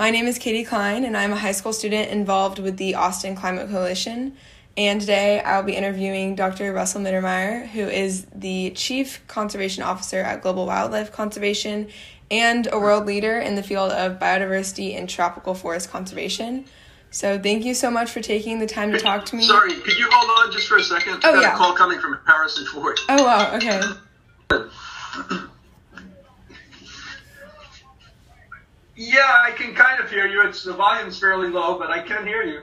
My name is Katie Klein, and I'm a high school student involved with the Austin Climate Coalition. And today I'll be interviewing Dr. Russell Mittermeier, who is the Chief Conservation Officer at Global Wildlife Conservation and a world leader in the field of biodiversity and tropical forest conservation. So thank you so much for taking the time to talk to me. Sorry, could you hold on just for a second? Oh, Got yeah. a call coming from Harrison Ford. Oh, wow, okay. Yeah, I can kind of hear you. It's the volume's fairly low, but I can hear you.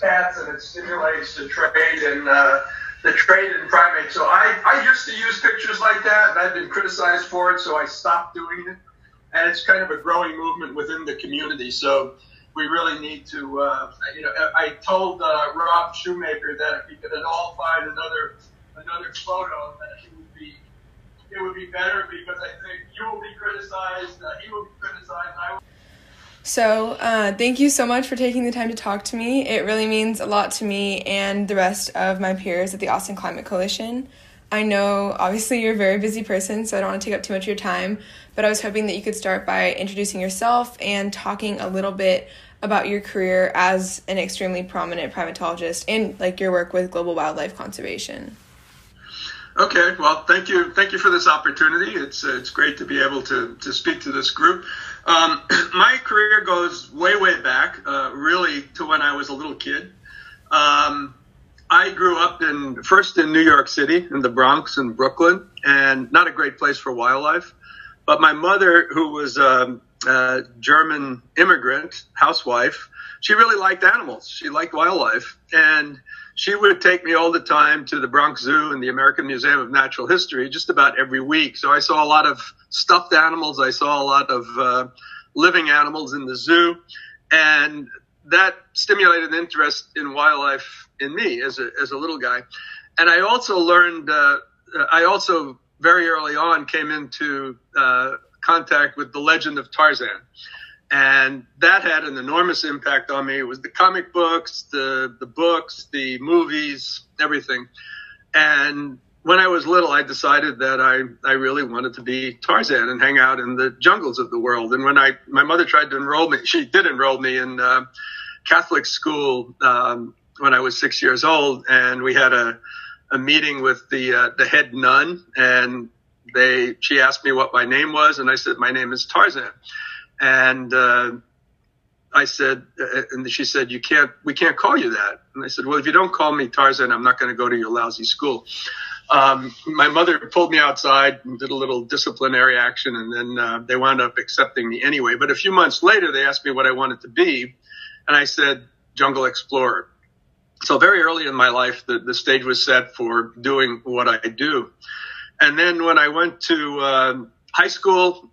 Cats and it stimulates the trade in uh, the trade in primates. So I, I used to use pictures like that, and I've been criticized for it, so I stopped doing it. And it's kind of a growing movement within the community. So we really need to, uh, you know, I told uh, Rob Shoemaker that if he could at all find another another photo, that it would be it would be better because I think you will be criticized, uh, he will be criticized, I will. So, uh, thank you so much for taking the time to talk to me. It really means a lot to me and the rest of my peers at the Austin Climate Coalition. I know, obviously, you're a very busy person, so I don't want to take up too much of your time, but I was hoping that you could start by introducing yourself and talking a little bit about your career as an extremely prominent primatologist and like your work with global wildlife conservation. Okay, well, thank you, thank you for this opportunity. It's uh, it's great to be able to to speak to this group. Um, my career goes way way back, uh, really to when I was a little kid. Um, I grew up in first in New York City, in the Bronx and Brooklyn, and not a great place for wildlife. But my mother, who was um, a German immigrant housewife, she really liked animals. She liked wildlife, and she would take me all the time to the Bronx Zoo and the American Museum of Natural History just about every week. So I saw a lot of stuffed animals. I saw a lot of uh, living animals in the zoo, and that stimulated an interest in wildlife in me as a as a little guy. And I also learned. Uh, I also very early on came into uh, contact with the legend of Tarzan. And that had an enormous impact on me. It was the comic books, the, the books, the movies, everything. And when I was little, I decided that I, I really wanted to be Tarzan and hang out in the jungles of the world. And when I, my mother tried to enroll me, she did enroll me in uh, Catholic school um, when I was six years old. And we had a, a meeting with the, uh, the head nun and they, she asked me what my name was. And I said, my name is Tarzan. And, uh, I said, uh, and she said, you can't, we can't call you that. And I said, well, if you don't call me Tarzan, I'm not going to go to your lousy school. Um, my mother pulled me outside and did a little disciplinary action, and then uh, they wound up accepting me anyway. But a few months later, they asked me what I wanted to be, and I said jungle explorer. So very early in my life, the, the stage was set for doing what I do. And then when I went to uh, high school,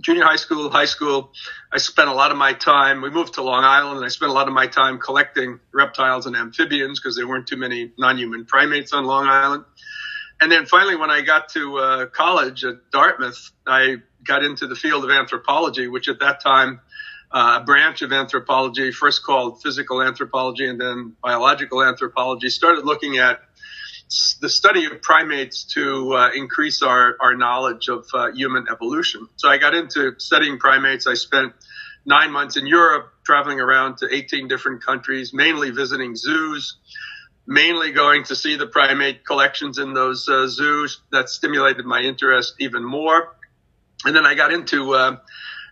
junior high school, high school, I spent a lot of my time. We moved to Long Island, and I spent a lot of my time collecting reptiles and amphibians because there weren't too many non-human primates on Long Island. And then finally, when I got to uh, college at Dartmouth, I got into the field of anthropology, which at that time, uh, a branch of anthropology, first called physical anthropology and then biological anthropology, started looking at the study of primates to uh, increase our, our knowledge of uh, human evolution. So I got into studying primates. I spent nine months in Europe, traveling around to 18 different countries, mainly visiting zoos, mainly going to see the primate collections in those uh, zoos. That stimulated my interest even more. And then I got into uh,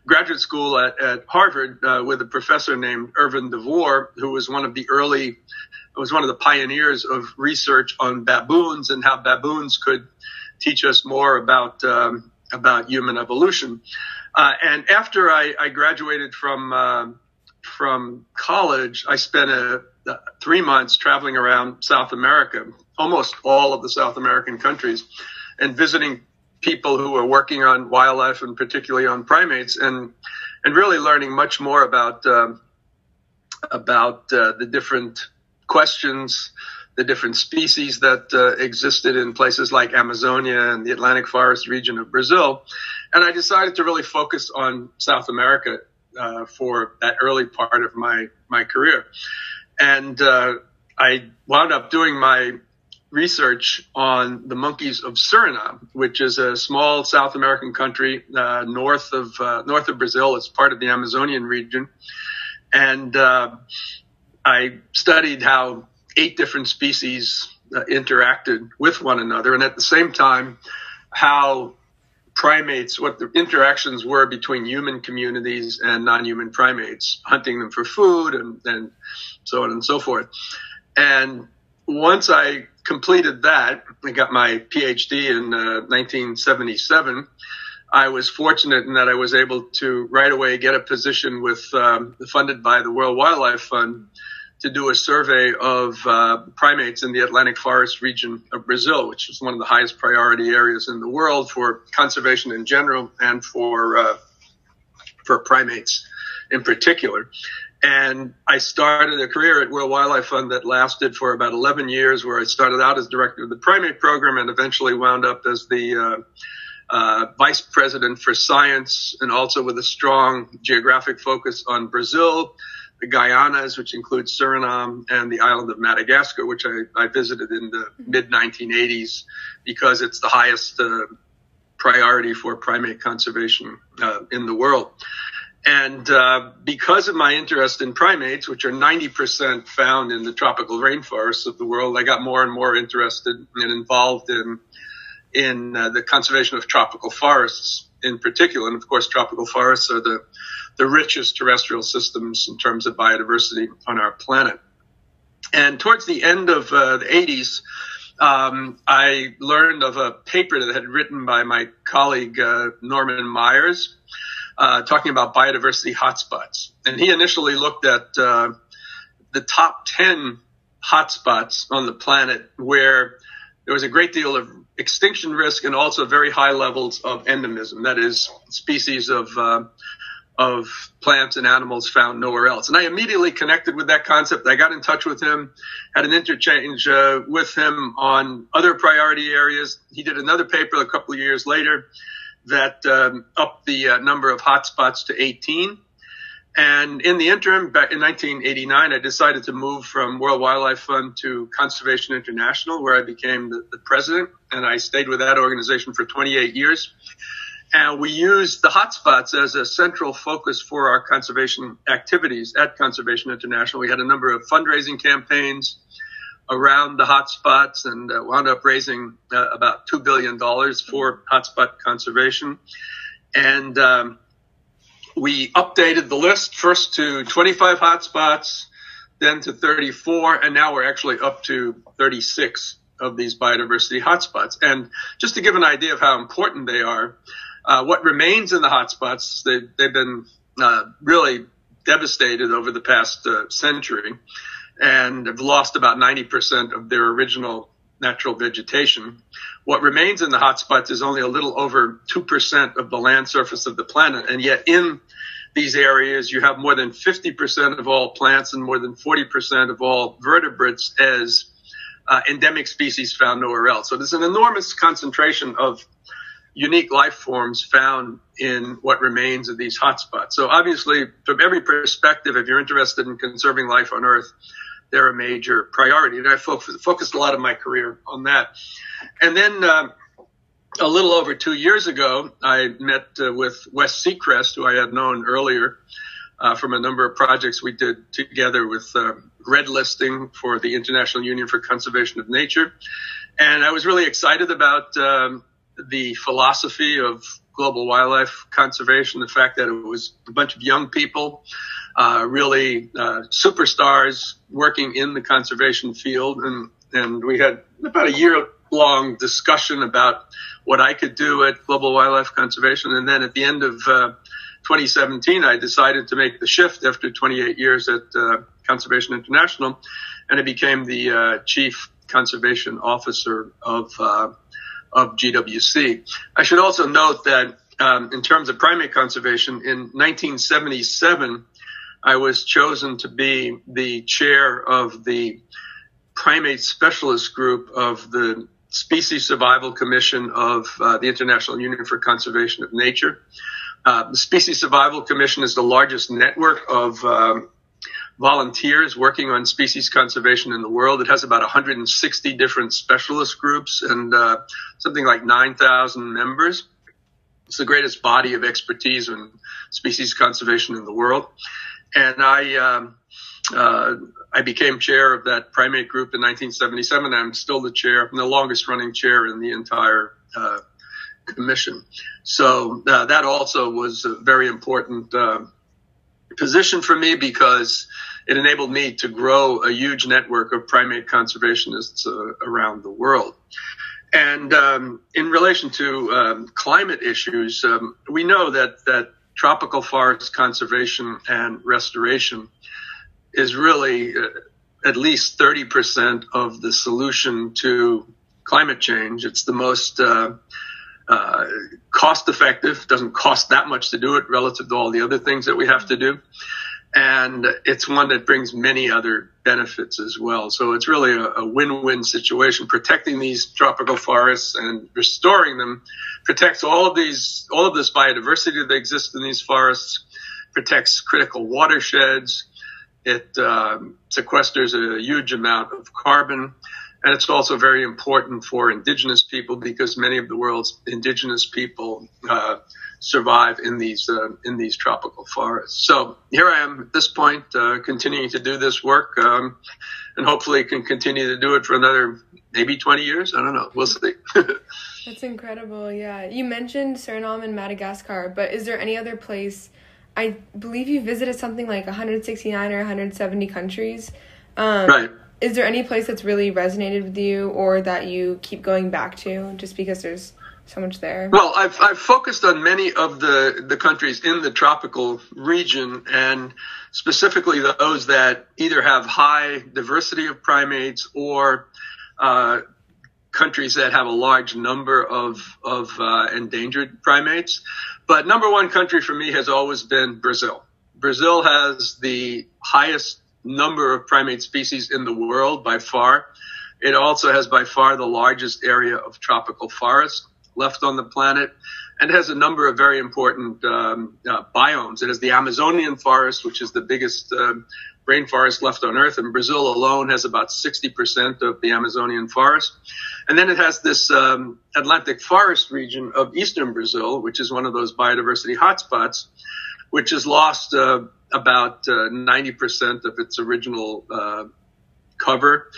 graduate school at, at Harvard uh, with a professor named Irvin DeVore, who was one of the early was one of the pioneers of research on baboons and how baboons could teach us more about um, about human evolution. Uh, and after I, I graduated from uh, from college, I spent a, three months traveling around South America, almost all of the South American countries, and visiting people who were working on wildlife and particularly on primates, and and really learning much more about uh, about uh, the different questions, the different species that uh, existed in places like Amazonia and the Atlantic forest region of Brazil. And I decided to really focus on South America uh, for that early part of my, my career. And uh, I wound up doing my research on the monkeys of Suriname, which is a small South American country uh, north of uh, north of Brazil. It's part of the Amazonian region, and uh, I studied how eight different species uh, interacted with one another, and at the same time, how primates, what the interactions were between human communities and non-human primates, hunting them for food and, and so on and so forth. And once I completed that, I got my PhD in uh, 1977. I was fortunate in that I was able to right away get a position with um, funded by the World Wildlife Fund to do a survey of uh, primates in the Atlantic Forest region of Brazil, which is one of the highest priority areas in the world for conservation in general and for uh, for primates in particular. And I started a career at World Wildlife Fund that lasted for about 11 years, where I started out as director of the primate program and eventually wound up as the uh, uh, vice president for science and also with a strong geographic focus on Brazil, the Guyanas, which includes Suriname, and the island of Madagascar, which I, I visited in the mid 1980s because it's the highest uh, priority for primate conservation uh, in the world. And uh, because of my interest in primates, which are 90% found in the tropical rainforests of the world, I got more and more interested and involved in in uh, the conservation of tropical forests in particular. And of course, tropical forests are the the richest terrestrial systems in terms of biodiversity on our planet. And towards the end of uh, the 80s, um, I learned of a paper that had written by my colleague uh, Norman Myers, uh, talking about biodiversity hotspots. And he initially looked at uh, the top 10 hotspots on the planet where there was a great deal of extinction risk and also very high levels of endemism, that is, species of uh, of plants and animals found nowhere else. And I immediately connected with that concept. I got in touch with him, had an interchange uh, with him on other priority areas. He did another paper a couple of years later that um, upped the uh, number of hotspots to 18. And in the interim, back in 1989, I decided to move from World Wildlife Fund to Conservation International, where I became the, the president. And I stayed with that organization for 28 years. And we used the hotspots as a central focus for our conservation activities at Conservation International. We had a number of fundraising campaigns around the hotspots and uh, wound up raising uh, about $2 billion for hotspot conservation. And um, we updated the list first to 25 hotspots, then to 34, and now we're actually up to 36 of these biodiversity hotspots. And just to give an idea of how important they are, uh, what remains in the hotspots, they, they've been uh, really devastated over the past uh, century and have lost about 90% of their original natural vegetation. What remains in the hotspots is only a little over 2% of the land surface of the planet. And yet in these areas, you have more than 50% of all plants and more than 40% of all vertebrates as uh, endemic species found nowhere else. So there's an enormous concentration of unique life forms found in what remains of these hotspots. So obviously, from every perspective, if you're interested in conserving life on Earth, they're a major priority. And I focused a lot of my career on that. And then uh, a little over two years ago, I met uh, with Wes Sechrest, who I had known earlier uh, from a number of projects we did together with uh, red listing for the International Union for Conservation of Nature. And I was really excited about um, the philosophy of global wildlife conservation, the fact that it was a bunch of young people, uh, really uh, superstars working in the conservation field. And, and we had about a year long discussion about what I could do at Global Wildlife Conservation. And then at the end of uh, 2017, I decided to make the shift after 28 years at uh, Conservation International, and I became the uh, chief conservation officer of uh, of GWC. I should also note that um, in terms of primate conservation, in 1977, I was chosen to be the chair of the primate specialist group of the Species Survival Commission of uh, the International Union for Conservation of Nature. Uh, the Species Survival Commission is the largest network of um, volunteers working on species conservation in the world. It has about 160 different specialist groups and uh, something like 9,000 members. It's the greatest body of expertise in species conservation in the world. And I, um, uh, I became chair of that primate group in 1977. I'm still the chair, I'm the longest running chair in the entire uh, commission. So uh, that also was a very important uh, position for me because it enabled me to grow a huge network of primate conservationists uh, around the world. And um, in relation to um, climate issues, um, we know that that tropical forest conservation and restoration is really uh, at least 30% of the solution to climate change. It's the most uh, uh, cost effective, doesn't cost that much to do it relative to all the other things that we have to do. And it's one that brings many other benefits as well. So it's really a, a win-win situation. Protecting these tropical forests and restoring them protects all of these, all of this biodiversity that exists in these forests, protects critical watersheds, it um, sequesters a huge amount of carbon. And it's also very important for indigenous people because many of the world's indigenous people uh, survive in these uh, in these tropical forests. So here I am at this point, uh, continuing to do this work, um, and hopefully can continue to do it for another maybe 20 years. I don't know. We'll see. That's incredible. Yeah, you mentioned Suriname and Madagascar, but is there any other place? I believe you visited something like 169 or 170 countries. Um, right. Is there any place that's really resonated with you or that you keep going back to just because there's so much there? Well, I've, I've focused on many of the, the countries in the tropical region and specifically those that either have high diversity of primates or uh, countries that have a large number of, of uh, endangered primates. But number one country for me has always been Brazil. Brazil has the highest number of primate species in the world by far. It also has by far the largest area of tropical forest left on the planet and has a number of very important um, uh, biomes. It has the Amazonian forest, which is the biggest uh, rainforest left on Earth, and Brazil alone has about 60% of the Amazonian forest. And then it has this um, Atlantic forest region of eastern Brazil, which is one of those biodiversity hotspots, which has lost uh, about 90% uh, of its original uh, cover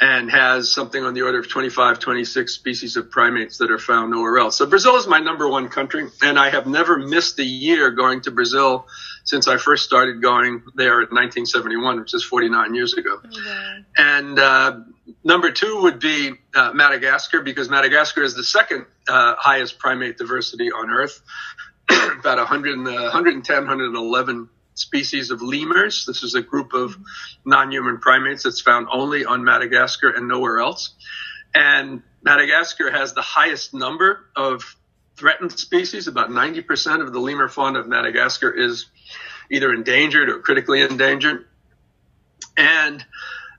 and has something on the order of 25, 26 species of primates that are found nowhere else. So Brazil is my number one country, and I have never missed a year going to Brazil since I first started going there in 1971, which is 49 years ago. Mm-hmm. And uh, number two would be uh, Madagascar, because Madagascar is the second uh, highest primate diversity on Earth, about 100, 110, 111 species of lemurs. This is a group of non-human primates that's found only on Madagascar and nowhere else. And Madagascar has the highest number of threatened species. About 90% of the lemur fauna of Madagascar is either endangered or critically endangered. And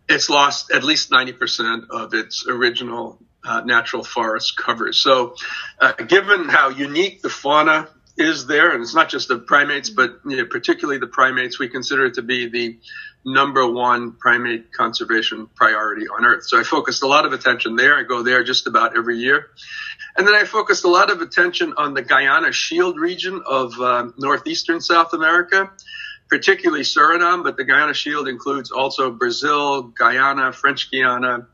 it's lost at least 90% of its original uh, natural forest cover. So, uh, given how unique the fauna is there, and it's not just the primates, but you know, particularly the primates, we consider it to be the number one primate conservation priority on Earth. So I focused a lot of attention there. I go there just about every year. And then I focused a lot of attention on the Guyana Shield region of uh, northeastern South America, particularly Suriname, but the Guyana Shield includes also Brazil, Guyana, French Guiana,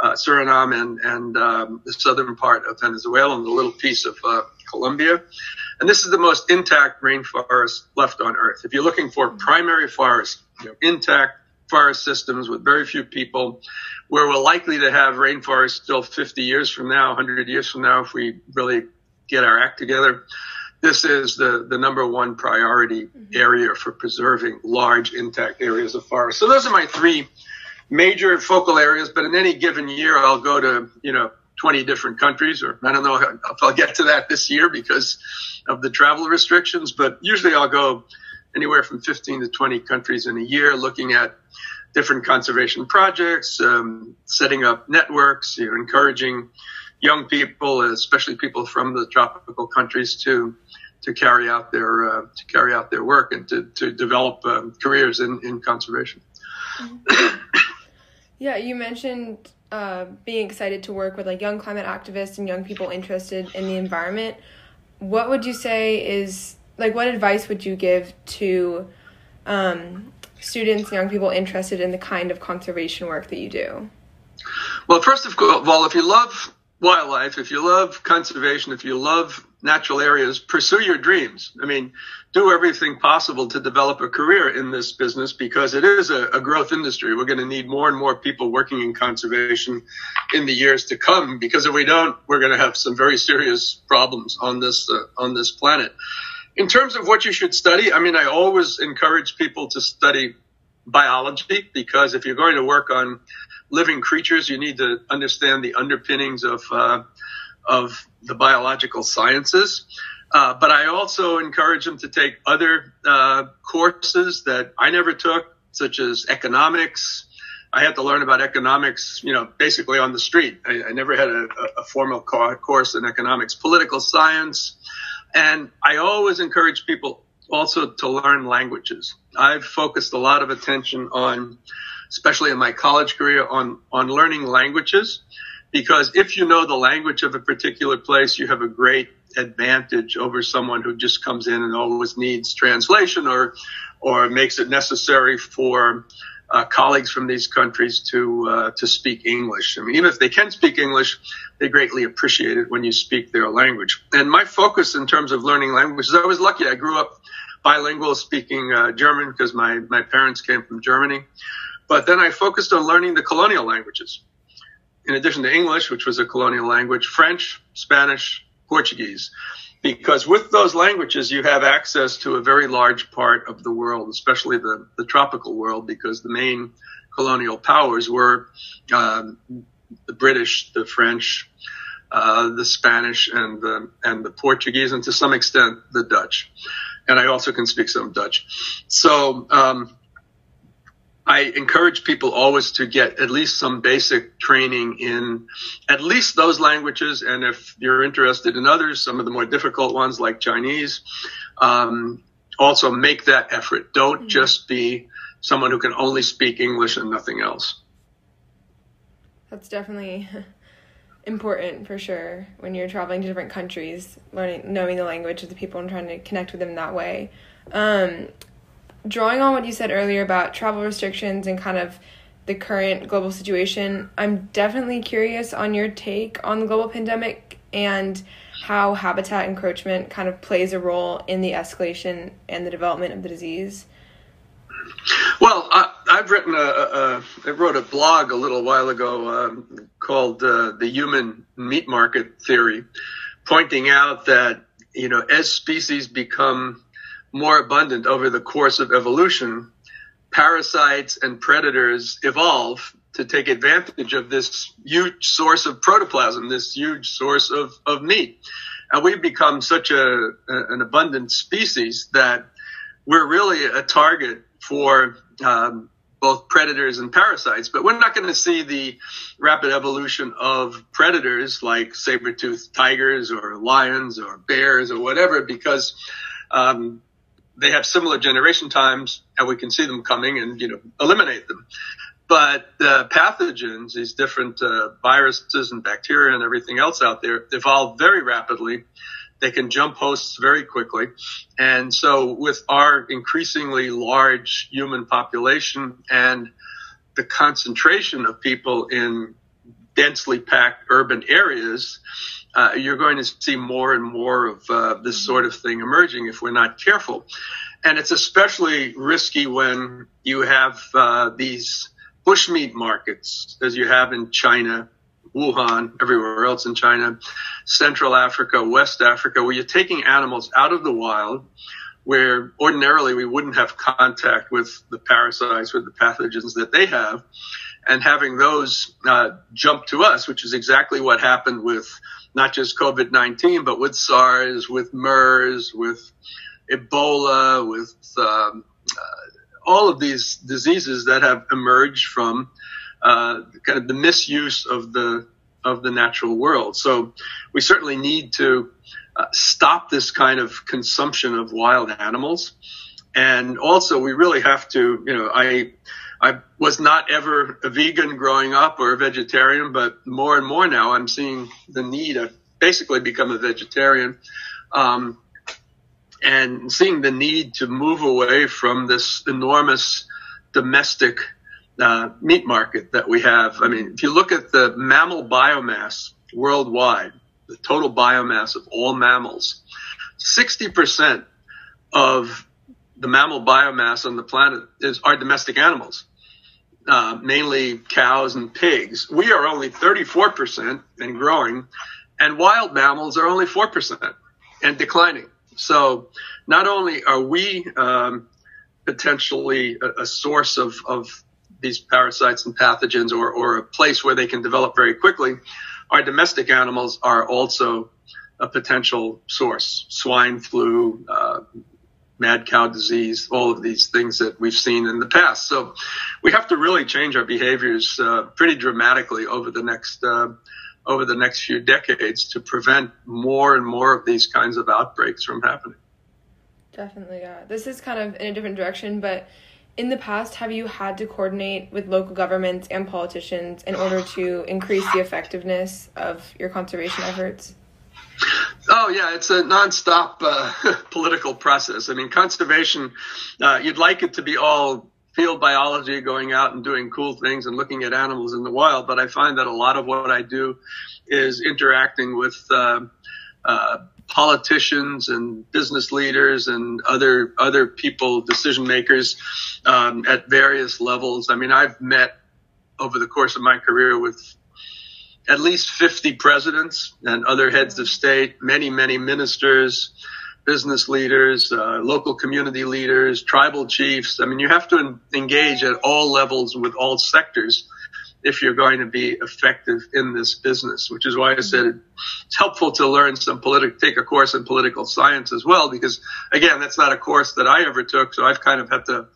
uh, Suriname, and, and um, the southern part of Venezuela, and a little piece of uh, Colombia. And this is the most intact rainforest left on Earth. If you're looking for primary forest, you know, intact forest systems with very few people, where we're likely to have rainforests still 50 years from now, 100 years from now, if we really get our act together. This is the, the number one priority mm-hmm. area for preserving large intact areas of forest. So those are my three major focal areas, but in any given year, I'll go to, you know, 20 different countries, or I don't know if I'll get to that this year because of the travel restrictions, but usually I'll go anywhere from 15 to 20 countries in a year looking at different conservation projects, um, setting up networks, you know, encouraging young people, especially people from the tropical countries to to carry out their uh, to carry out their work and to, to develop um, careers in, in conservation. yeah, you mentioned uh, being excited to work with like young climate activists and young people interested in the environment. What would you say is like what advice would you give to um, students, young people interested in the kind of conservation work that you do? Well, first of all, if you love wildlife, if you love conservation, if you love natural areas, pursue your dreams. I mean, do everything possible to develop a career in this business because it is a, a growth industry. We're going to need more and more people working in conservation in the years to come because if we don't, we're going to have some very serious problems on this uh, on this planet. In terms of what you should study, I mean, I always encourage people to study biology because if you're going to work on living creatures, you need to understand the underpinnings of uh, of the biological sciences. Uh, but I also encourage them to take other uh, courses that I never took, such as economics. I had to learn about economics, you know, basically on the street. I, I never had a, a formal course in economics, political science, and I always encourage people also to learn languages. I've focused a lot of attention on, especially in my college career, on on learning languages because if you know the language of a particular place, you have a great advantage over someone who just comes in and always needs translation or or makes it necessary for uh, colleagues from these countries to uh, to speak English. I mean, even if they can speak English, they greatly appreciate it when you speak their language. And my focus in terms of learning languages, I was lucky. I grew up bilingual, speaking uh, German because my my parents came from Germany. But then I focused on learning the colonial languages in addition to English, which was a colonial language, French, Spanish, Portuguese. Because with those languages, you have access to a very large part of the world, especially the, the tropical world, because the main colonial powers were um, the British, the French, uh, the Spanish, and the, and the Portuguese, and to some extent the Dutch. And I also can speak some Dutch. So um, I encourage people always to get at least some basic training in at least those languages. And if you're interested in others, some of the more difficult ones like Chinese, um, also make that effort. Don't mm-hmm. just be someone who can only speak English and nothing else. That's definitely important for sure when you're traveling to different countries, learning, knowing the language of the people and trying to connect with them that way. Um, drawing on what you said earlier about travel restrictions and kind of the current global situation, I'm definitely curious on your take on the global pandemic and how habitat encroachment kind of plays a role in the escalation and the development of the disease. Well, I, have written a, a, I wrote a blog a little while ago um, called uh, "The Human Meat Market Theory," pointing out that you know as species become more abundant over the course of evolution, parasites and predators evolve to take advantage of this huge source of protoplasm, this huge source of, of meat. And we've become such a, an abundant species that we're really a target for um, both predators and parasites. But we're not going to see the rapid evolution of predators like saber-toothed tigers or lions or bears or whatever because um, they have similar generation times and we can see them coming and, you know, eliminate them. But the pathogens, these different uh, viruses and bacteria and everything else out there evolve very rapidly. They can jump hosts very quickly. And so with our increasingly large human population and the concentration of people in densely packed urban areas, uh, you're going to see more and more of uh, this sort of thing emerging if we're not careful. And it's especially risky when you have uh, these bushmeat markets, as you have in China, Wuhan, everywhere else in China, Central Africa, West Africa, where you're taking animals out of the wild where ordinarily we wouldn't have contact with the parasites, with the pathogens that they have, and having those uh, jump to us, which is exactly what happened with not just COVID 19, but with SARS, with MERS, with Ebola, with um, uh, all of these diseases that have emerged from uh, kind of the misuse of the of the natural world. So we certainly need to uh, stop this kind of consumption of wild animals, and also we really have to, you know, I I was not ever a vegan growing up or a vegetarian, but more and more now I'm seeing the need. to basically become a vegetarian. Um, and seeing the need to move away from this enormous domestic uh, meat market that we have. I mean, if you look at the mammal biomass worldwide, the total biomass of all mammals, 60% of the mammal biomass on the planet is are domestic animals, uh, mainly cows and pigs. We are only 34% and growing, and wild mammals are only 4% and declining. So not only are we um, potentially a, a source of, of these parasites and pathogens or, or a place where they can develop very quickly, our domestic animals are also a potential source. Swine flu, uh, mad cow disease, all of these things that we've seen in the past. So we have to really change our behaviors uh, pretty dramatically over the next uh, over the next few decades to prevent more and more of these kinds of outbreaks from happening. Definitely, yeah. This is kind of in a different direction, but in the past, have you had to coordinate with local governments and politicians in order to increase the effectiveness of your conservation efforts? Oh yeah, it's a nonstop uh, political process. I mean, conservation. Uh, you'd like it to be all field biology, going out and doing cool things and looking at animals in the wild, but I find that a lot of what I do is interacting with uh, uh politicians and business leaders and other other people, decision makers um, at various levels. I mean, I've met over the course of my career with at least 50 presidents and other heads of state, many, many ministers, business leaders, uh, local community leaders, tribal chiefs. I mean, you have to engage at all levels with all sectors if you're going to be effective in this business, which is why I said it's helpful to learn some political, take a course in political science as well, because again, that's not a course that I ever took. So I've kind of had to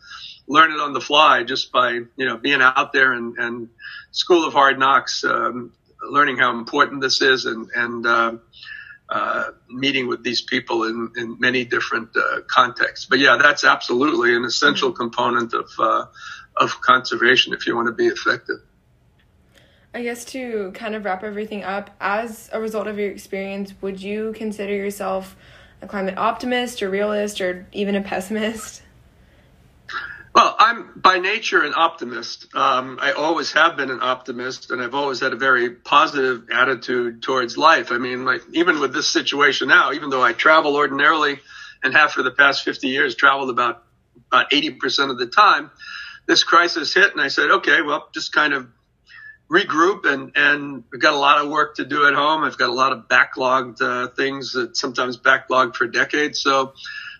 learn it on the fly just by, you know, being out there and, and school of hard knocks, um, learning how important this is and, and, uh, uh, meeting with these people in, in many different uh, contexts. But yeah, that's absolutely an essential component of, uh, of conservation if you want to be effective. I guess to kind of wrap everything up, as a result of your experience, would you consider yourself a climate optimist or realist or even a pessimist? Well, I'm by nature an optimist. Um, I always have been an optimist, and I've always had a very positive attitude towards life. I mean, like even with this situation now, even though I travel ordinarily and have for the past 50 years traveled about about 80% of the time, this crisis hit, and I said, okay, well, just kind of regroup and and we've got a lot of work to do at home. I've got a lot of backlogged uh, things that sometimes backlogged for decades. So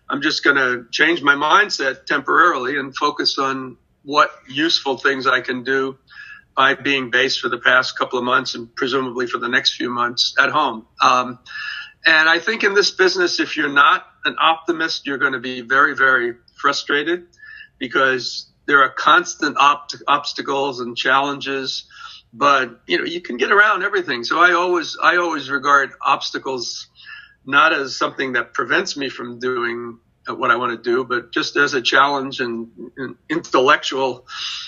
I'm just going to change my mindset temporarily and focus on what useful things I can do by being based for the past couple of months and presumably for the next few months at home. Um, and I think in this business, if you're not an optimist, you're going to be very, very frustrated because there are constant op- obstacles and challenges but you know you can get around everything so i always i always regard obstacles not as something that prevents me from doing what i want to do but just as a challenge and, and intellectual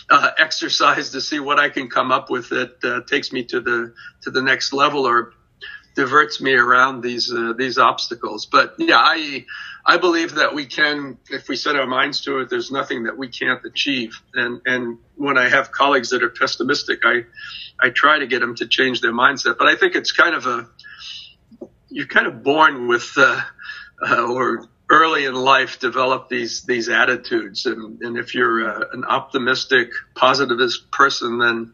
uh, exercise to see what i can come up with that uh, takes me to the to the next level or diverts me around these uh, these obstacles but yeah i I believe that we can, if we set our minds to it, there's nothing that we can't achieve. And, and when I have colleagues that are pessimistic, I, I try to get them to change their mindset. But I think it's kind of a, you're kind of born with, uh, uh, or early in life develop these, these attitudes. And, and if you're uh, an optimistic, positivist person, then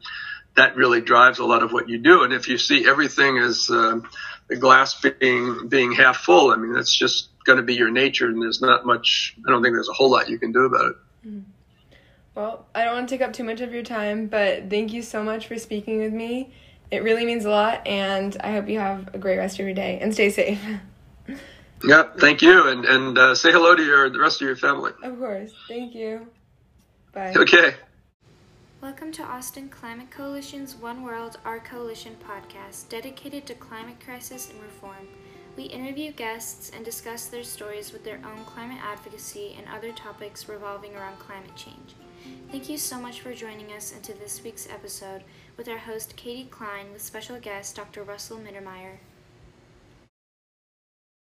that really drives a lot of what you do. And if you see everything as, uh, the glass being, being half full, I mean, that's just, going to be your nature, and there's not much. I don't think there's a whole lot you can do about it. Mm-hmm. Well, I don't want to take up too much of your time, but thank you so much for speaking with me. It really means a lot, and I hope you have a great rest of your day and stay safe. yeah, thank you, and and uh, say hello to your the rest of your family. Of course, thank you. Bye. Okay. Welcome to Austin Climate Coalition's One World, Our Coalition podcast, dedicated to climate crisis and reform. We interview guests and discuss their stories with their own climate advocacy and other topics revolving around climate change. Thank you so much for joining us into this week's episode with our host Katie Klein with special guest Dr. Russell Mittermeier.